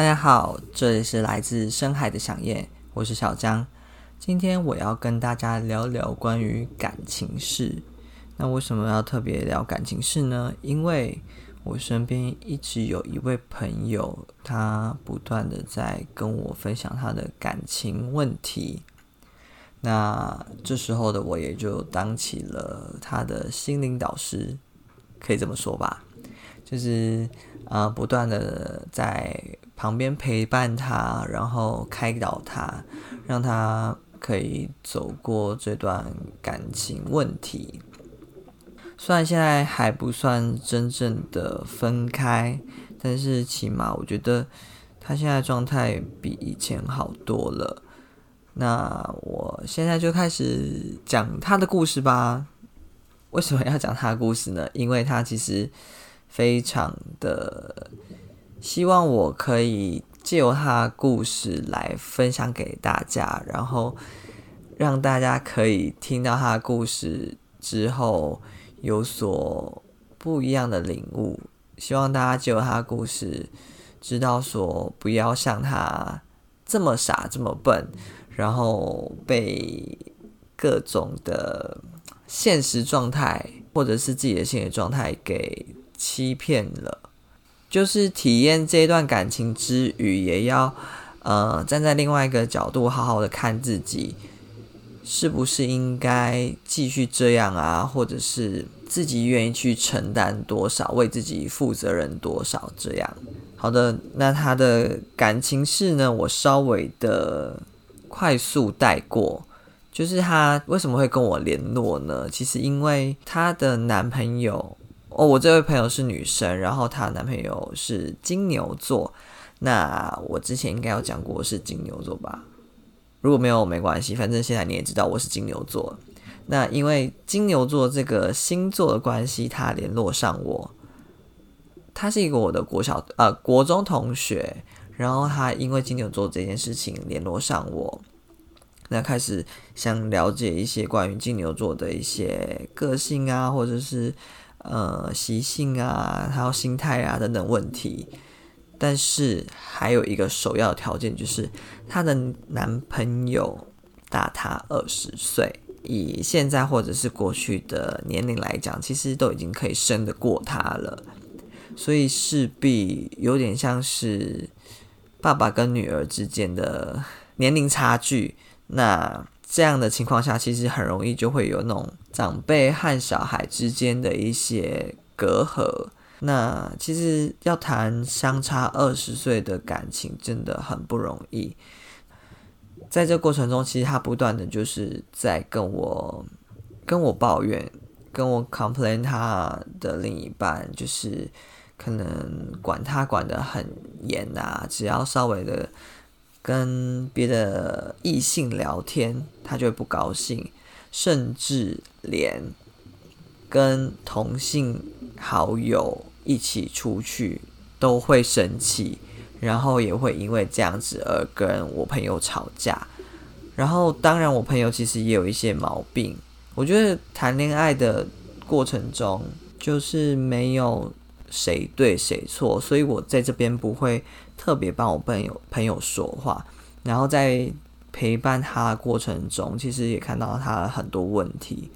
大家好，这里是来自深海的响燕，我是小江。今天我要跟大家聊聊关于感情事。那为什么要特别聊感情事呢？因为我身边一直有一位朋友，他不断的在跟我分享他的感情问题。那这时候的我也就当起了他的心灵导师，可以这么说吧，就是啊、不断的在旁边陪伴他，然后开导他，让他可以走过这段感情问题。虽然现在还不算真正的分开，但是起码我觉得他现在状态比以前好多了。那我现在就开始讲他的故事吧。为什么要讲他的故事呢？因为他其实非常的希望我可以借由他的故事来分享给大家，然后让大家可以听到他的故事之后有所不一样的领悟。希望大家借由他的故事，知道说不要像他这么傻这么笨。然后被各种的现实状态，或者是自己的心理状态给欺骗了，就是体验这段感情之余，也要呃站在另外一个角度，好好的看自己，是不是应该继续这样啊？或者是自己愿意去承担多少，为自己负责任多少？这样。好的，那他的感情事呢？我稍微的。快速带过，就是她为什么会跟我联络呢？其实因为她的男朋友哦，我这位朋友是女生，然后她男朋友是金牛座。那我之前应该有讲过是金牛座吧？如果没有没关系，反正现在你也知道我是金牛座。那因为金牛座这个星座的关系，他联络上我。他是一个我的国小呃国中同学。然后他因为金牛座这件事情联络上我，那开始想了解一些关于金牛座的一些个性啊，或者是呃习性啊，还有心态啊等等问题。但是还有一个首要条件就是她的男朋友大她二十岁，以现在或者是过去的年龄来讲，其实都已经可以胜得过她了，所以势必有点像是。爸爸跟女儿之间的年龄差距，那这样的情况下，其实很容易就会有那种长辈和小孩之间的一些隔阂。那其实要谈相差二十岁的感情，真的很不容易。在这过程中，其实他不断的就是在跟我跟我抱怨，跟我 complain 他的另一半，就是。可能管他管得很严啊，只要稍微的跟别的异性聊天，他就会不高兴，甚至连跟同性好友一起出去都会生气，然后也会因为这样子而跟我朋友吵架。然后，当然我朋友其实也有一些毛病，我觉得谈恋爱的过程中就是没有。谁对谁错，所以我在这边不会特别帮我朋友朋友说话。然后在陪伴他的过程中，其实也看到他很多问题，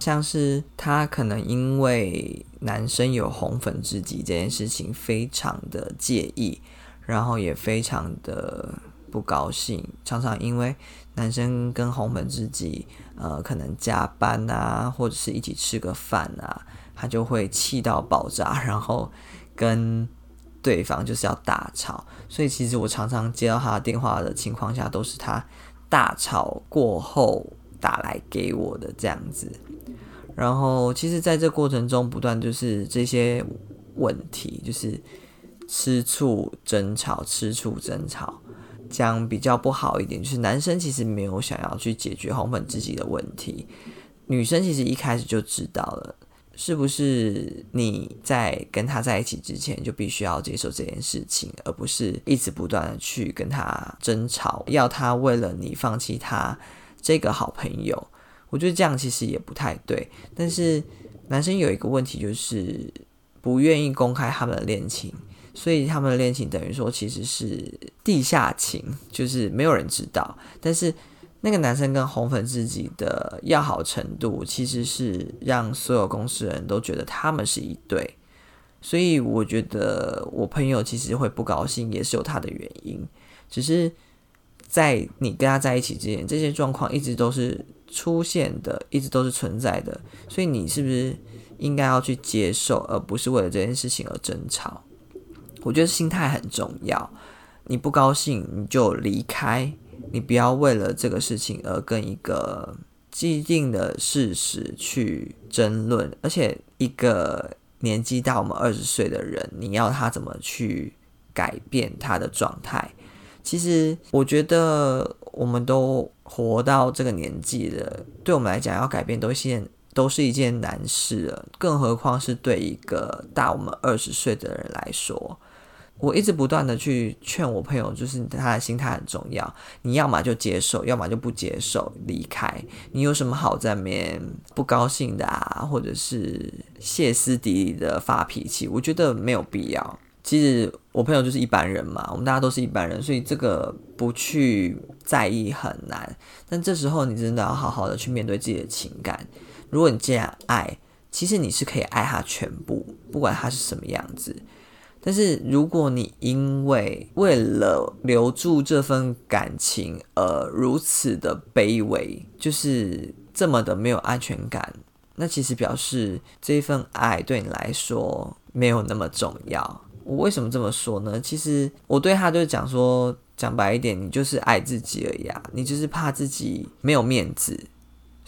像是他可能因为男生有红粉知己这件事情非常的介意，然后也非常的不高兴，常常因为男生跟红粉知己呃可能加班啊，或者是一起吃个饭啊。他就会气到爆炸，然后跟对方就是要大吵。所以其实我常常接到他的电话的情况下，都是他大吵过后打来给我的这样子。然后其实在这过程中，不断就是这些问题，就是吃醋争吵，吃醋争吵。讲比较不好一点，就是男生其实没有想要去解决红粉知己的问题，女生其实一开始就知道了。是不是你在跟他在一起之前就必须要接受这件事情，而不是一直不断的去跟他争吵，要他为了你放弃他这个好朋友？我觉得这样其实也不太对。但是男生有一个问题，就是不愿意公开他们的恋情，所以他们的恋情等于说其实是地下情，就是没有人知道。但是那个男生跟红粉知己的要好程度，其实是让所有公司人都觉得他们是一对。所以我觉得我朋友其实会不高兴，也是有他的原因。只是在你跟他在一起之前，这些状况一直都是出现的，一直都是存在的。所以你是不是应该要去接受，而不是为了这件事情而争吵？我觉得心态很重要。你不高兴，你就离开。你不要为了这个事情而跟一个既定的事实去争论，而且一个年纪大我们二十岁的人，你要他怎么去改变他的状态？其实我觉得我们都活到这个年纪了，对我们来讲要改变都是都是一件难事了，更何况是对一个大我们二十岁的人来说。我一直不断的去劝我朋友，就是他的心态很重要。你要么就接受，要么就不接受，离开。你有什么好在面不高兴的啊，或者是歇斯底里的发脾气？我觉得没有必要。其实我朋友就是一般人嘛，我们大家都是一般人，所以这个不去在意很难。但这时候你真的要好好的去面对自己的情感。如果你既然爱，其实你是可以爱他全部，不管他是什么样子。但是，如果你因为为了留住这份感情而如此的卑微，就是这么的没有安全感，那其实表示这一份爱对你来说没有那么重要。我为什么这么说呢？其实我对他就是讲说，讲白一点，你就是爱自己而已啊，你就是怕自己没有面子。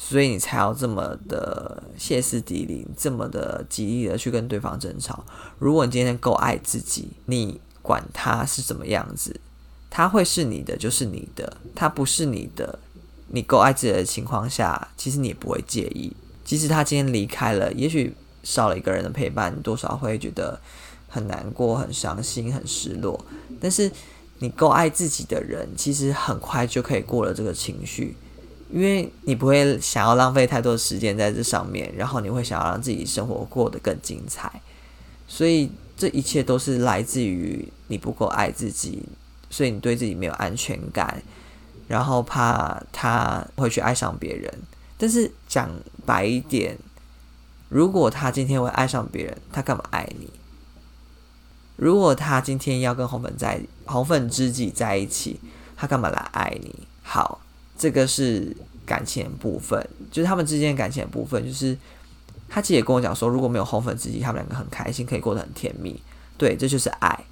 所以你才要这么的歇斯底里，这么的极力的去跟对方争吵。如果你今天够爱自己，你管他是怎么样子，他会是你的就是你的，他不是你的，你够爱自己的情况下，其实你也不会介意。即使他今天离开了，也许少了一个人的陪伴，你多少会觉得很难过、很伤心、很失落。但是你够爱自己的人，其实很快就可以过了这个情绪。因为你不会想要浪费太多时间在这上面，然后你会想要让自己生活过得更精彩，所以这一切都是来自于你不够爱自己，所以你对自己没有安全感，然后怕他会去爱上别人。但是讲白一点，如果他今天会爱上别人，他干嘛爱你？如果他今天要跟红粉在红粉知己在一起，他干嘛来爱你？好。这个是感情部分，就是他们之间感情的部分。就是他其实也跟我讲说，如果没有红粉知己，他们两个很开心，可以过得很甜蜜。对，这就是爱。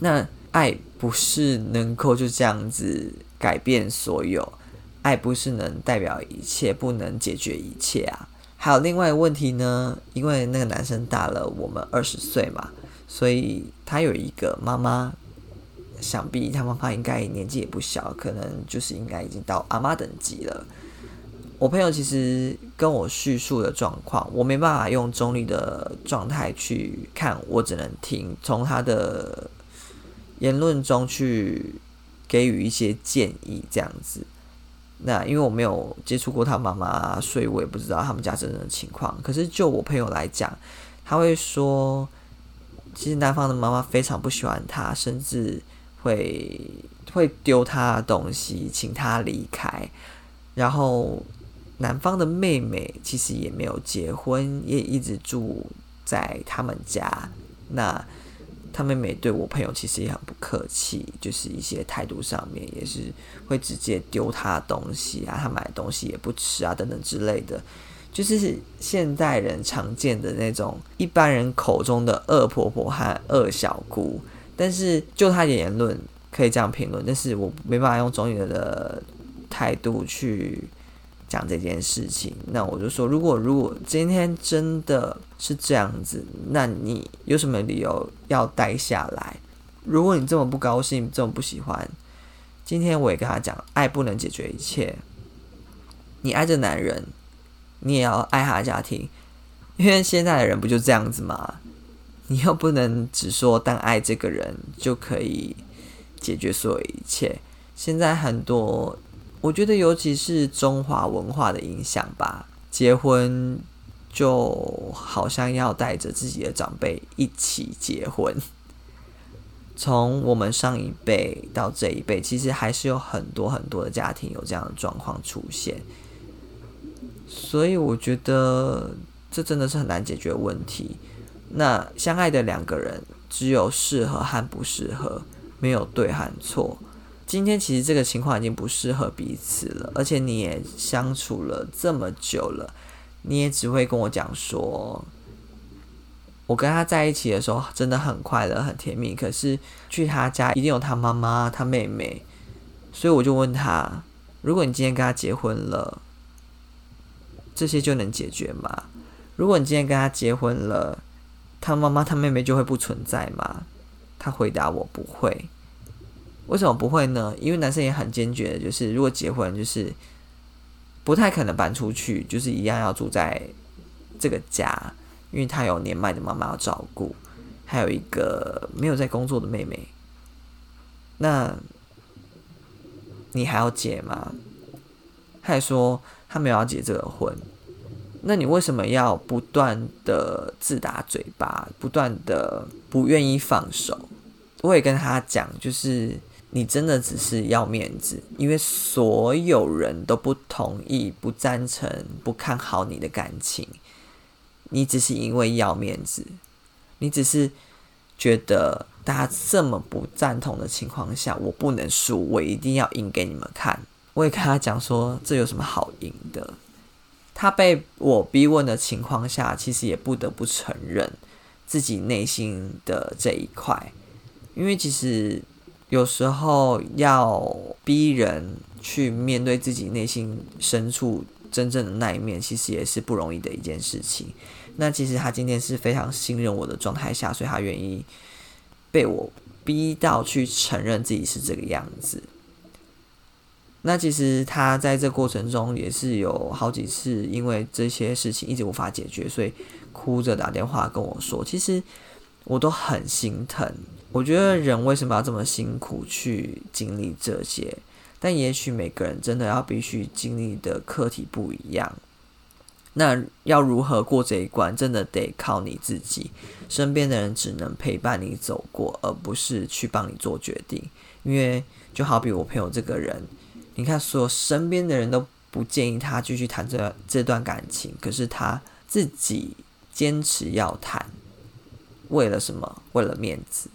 那爱不是能够就这样子改变所有，爱不是能代表一切，不能解决一切啊。还有另外一个问题呢，因为那个男生大了我们二十岁嘛，所以他有一个妈妈。想必他妈妈应该年纪也不小，可能就是应该已经到阿妈等级了。我朋友其实跟我叙述的状况，我没办法用中立的状态去看，我只能听从他的言论中去给予一些建议，这样子。那因为我没有接触过他妈妈，所以我也不知道他们家真正的情况。可是就我朋友来讲，他会说，其实男方的妈妈非常不喜欢他，甚至。会会丢他的东西，请他离开。然后男方的妹妹其实也没有结婚，也一直住在他们家。那他妹妹对我朋友其实也很不客气，就是一些态度上面也是会直接丢他的东西啊，他买的东西也不吃啊，等等之类的，就是现代人常见的那种一般人口中的恶婆婆和恶小姑。但是就他的言论可以这样评论，但是我没办法用中立的态度去讲这件事情。那我就说，如果如果今天真的是这样子，那你有什么理由要待下来？如果你这么不高兴，这么不喜欢，今天我也跟他讲，爱不能解决一切。你爱这男人，你也要爱他的家庭，因为现在的人不就这样子吗？你又不能只说单爱这个人就可以解决所有一切。现在很多，我觉得尤其是中华文化的影响吧，结婚就好像要带着自己的长辈一起结婚，从我们上一辈到这一辈，其实还是有很多很多的家庭有这样的状况出现，所以我觉得这真的是很难解决问题。那相爱的两个人，只有适合和不适合，没有对和错。今天其实这个情况已经不适合彼此了，而且你也相处了这么久了，你也只会跟我讲说。我跟他在一起的时候真的很快乐、很甜蜜。可是去他家一定有他妈妈、他妹妹，所以我就问他：如果你今天跟他结婚了，这些就能解决吗？如果你今天跟他结婚了，他妈妈、他妹妹就会不存在吗？他回答我不会。为什么不会呢？因为男生也很坚决，就是如果结婚，就是不太可能搬出去，就是一样要住在这个家。因为他有年迈的妈妈要照顾，还有一个没有在工作的妹妹，那你还要结吗？他还说他没有要结这个婚，那你为什么要不断的自打嘴巴，不断的不愿意放手？我也跟他讲，就是你真的只是要面子，因为所有人都不同意、不赞成、不看好你的感情。你只是因为要面子，你只是觉得大家这么不赞同的情况下，我不能输，我一定要赢给你们看。我也跟他讲说，这有什么好赢的？他被我逼问的情况下，其实也不得不承认自己内心的这一块，因为其实有时候要逼人去面对自己内心深处真正的那一面，其实也是不容易的一件事情。那其实他今天是非常信任我的状态下，所以他愿意被我逼到去承认自己是这个样子。那其实他在这过程中也是有好几次因为这些事情一直无法解决，所以哭着打电话跟我说，其实我都很心疼。我觉得人为什么要这么辛苦去经历这些？但也许每个人真的要必须经历的课题不一样。那要如何过这一关，真的得靠你自己。身边的人只能陪伴你走过，而不是去帮你做决定。因为就好比我朋友这个人，你看，所有身边的人都不建议他继续谈这这段感情，可是他自己坚持要谈，为了什么？为了面子。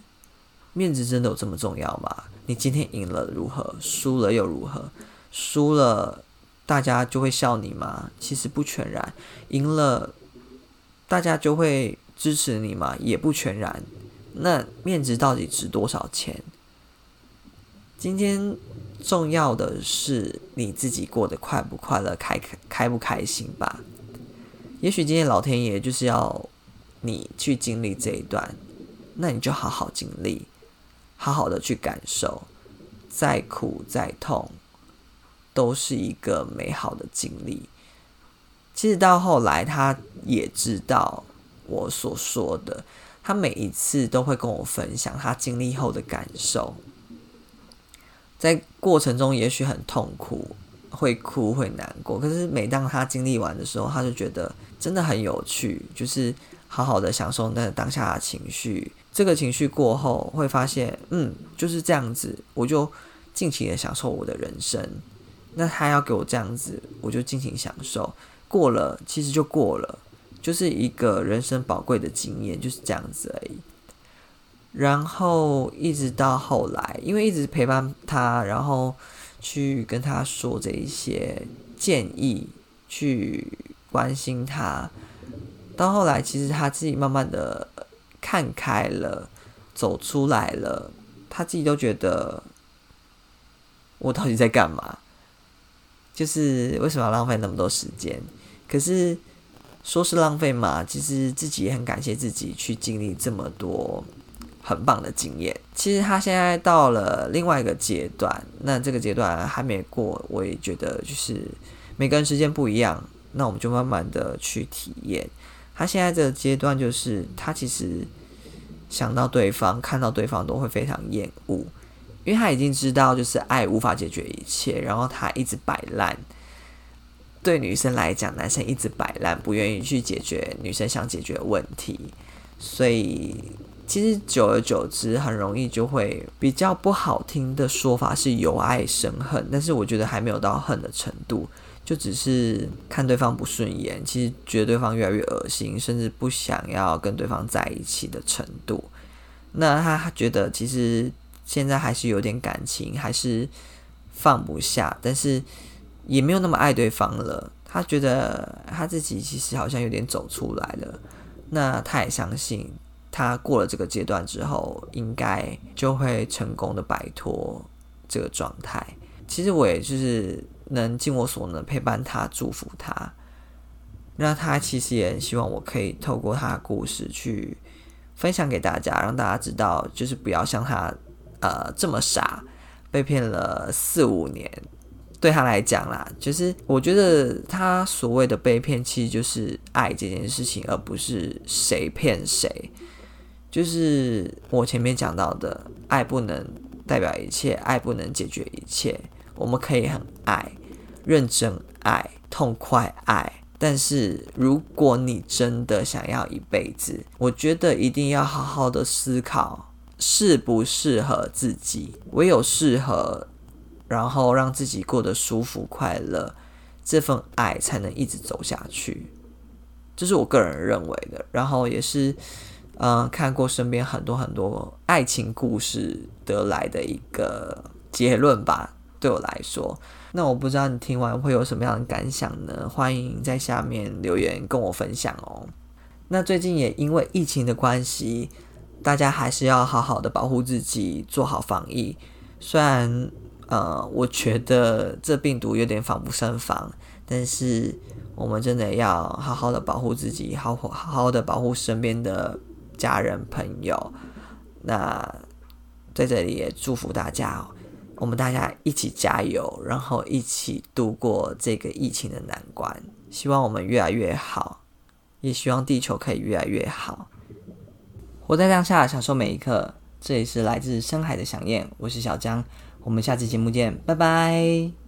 面子真的有这么重要吗？你今天赢了如何？输了又如何？输了。大家就会笑你吗？其实不全然，赢了，大家就会支持你吗？也不全然。那面子到底值多少钱？今天重要的是你自己过得快不快乐，开开不开心吧。也许今天老天爷就是要你去经历这一段，那你就好好经历，好好的去感受，再苦再痛。都是一个美好的经历。其实到后来，他也知道我所说的。他每一次都会跟我分享他经历后的感受。在过程中，也许很痛苦，会哭，会难过。可是每当他经历完的时候，他就觉得真的很有趣，就是好好的享受那当下的情绪。这个情绪过后，会发现，嗯，就是这样子，我就尽情的享受我的人生。那他要给我这样子，我就尽情享受。过了，其实就过了，就是一个人生宝贵的经验，就是这样子而已。然后一直到后来，因为一直陪伴他，然后去跟他说这一些建议，去关心他。到后来，其实他自己慢慢的看开了，走出来了。他自己都觉得，我到底在干嘛？就是为什么要浪费那么多时间？可是说是浪费嘛，其实自己也很感谢自己去经历这么多很棒的经验。其实他现在到了另外一个阶段，那这个阶段还没过，我也觉得就是每个人时间不一样，那我们就慢慢的去体验。他现在这个阶段就是他其实想到对方，看到对方都会非常厌恶。因为他已经知道，就是爱无法解决一切，然后他一直摆烂。对女生来讲，男生一直摆烂，不愿意去解决女生想解决的问题，所以其实久而久之，很容易就会比较不好听的说法是由爱生恨，但是我觉得还没有到恨的程度，就只是看对方不顺眼，其实觉得对方越来越恶心，甚至不想要跟对方在一起的程度。那他觉得其实现在还是有点感情，还是放不下，但是也没有那么爱对方了。他觉得他自己其实好像有点走出来了。那他也相信。他过了这个阶段之后，应该就会成功的摆脱这个状态。其实我也就是能尽我所能陪伴他，祝福他。那他其实也很希望我可以透过他的故事去分享给大家，让大家知道，就是不要像他呃这么傻，被骗了四五年。对他来讲啦，就是我觉得他所谓的被骗，其实就是爱这件事情，而不是谁骗谁。就是我前面讲到的，爱不能代表一切，爱不能解决一切。我们可以很爱，认真爱，痛快爱。但是如果你真的想要一辈子，我觉得一定要好好的思考适不适合自己。唯有适合，然后让自己过得舒服快乐，这份爱才能一直走下去。这是我个人认为的，然后也是。嗯，看过身边很多很多爱情故事得来的一个结论吧。对我来说，那我不知道你听完会有什么样的感想呢？欢迎在下面留言跟我分享哦。那最近也因为疫情的关系，大家还是要好好的保护自己，做好防疫。虽然呃，我觉得这病毒有点防不胜防，但是我们真的要好好的保护自己，好好好好的保护身边的。家人朋友，那在这里也祝福大家，我们大家一起加油，然后一起度过这个疫情的难关。希望我们越来越好，也希望地球可以越来越好。活在当下，享受每一刻。这里是来自深海的想念，我是小江，我们下次节目见，拜拜。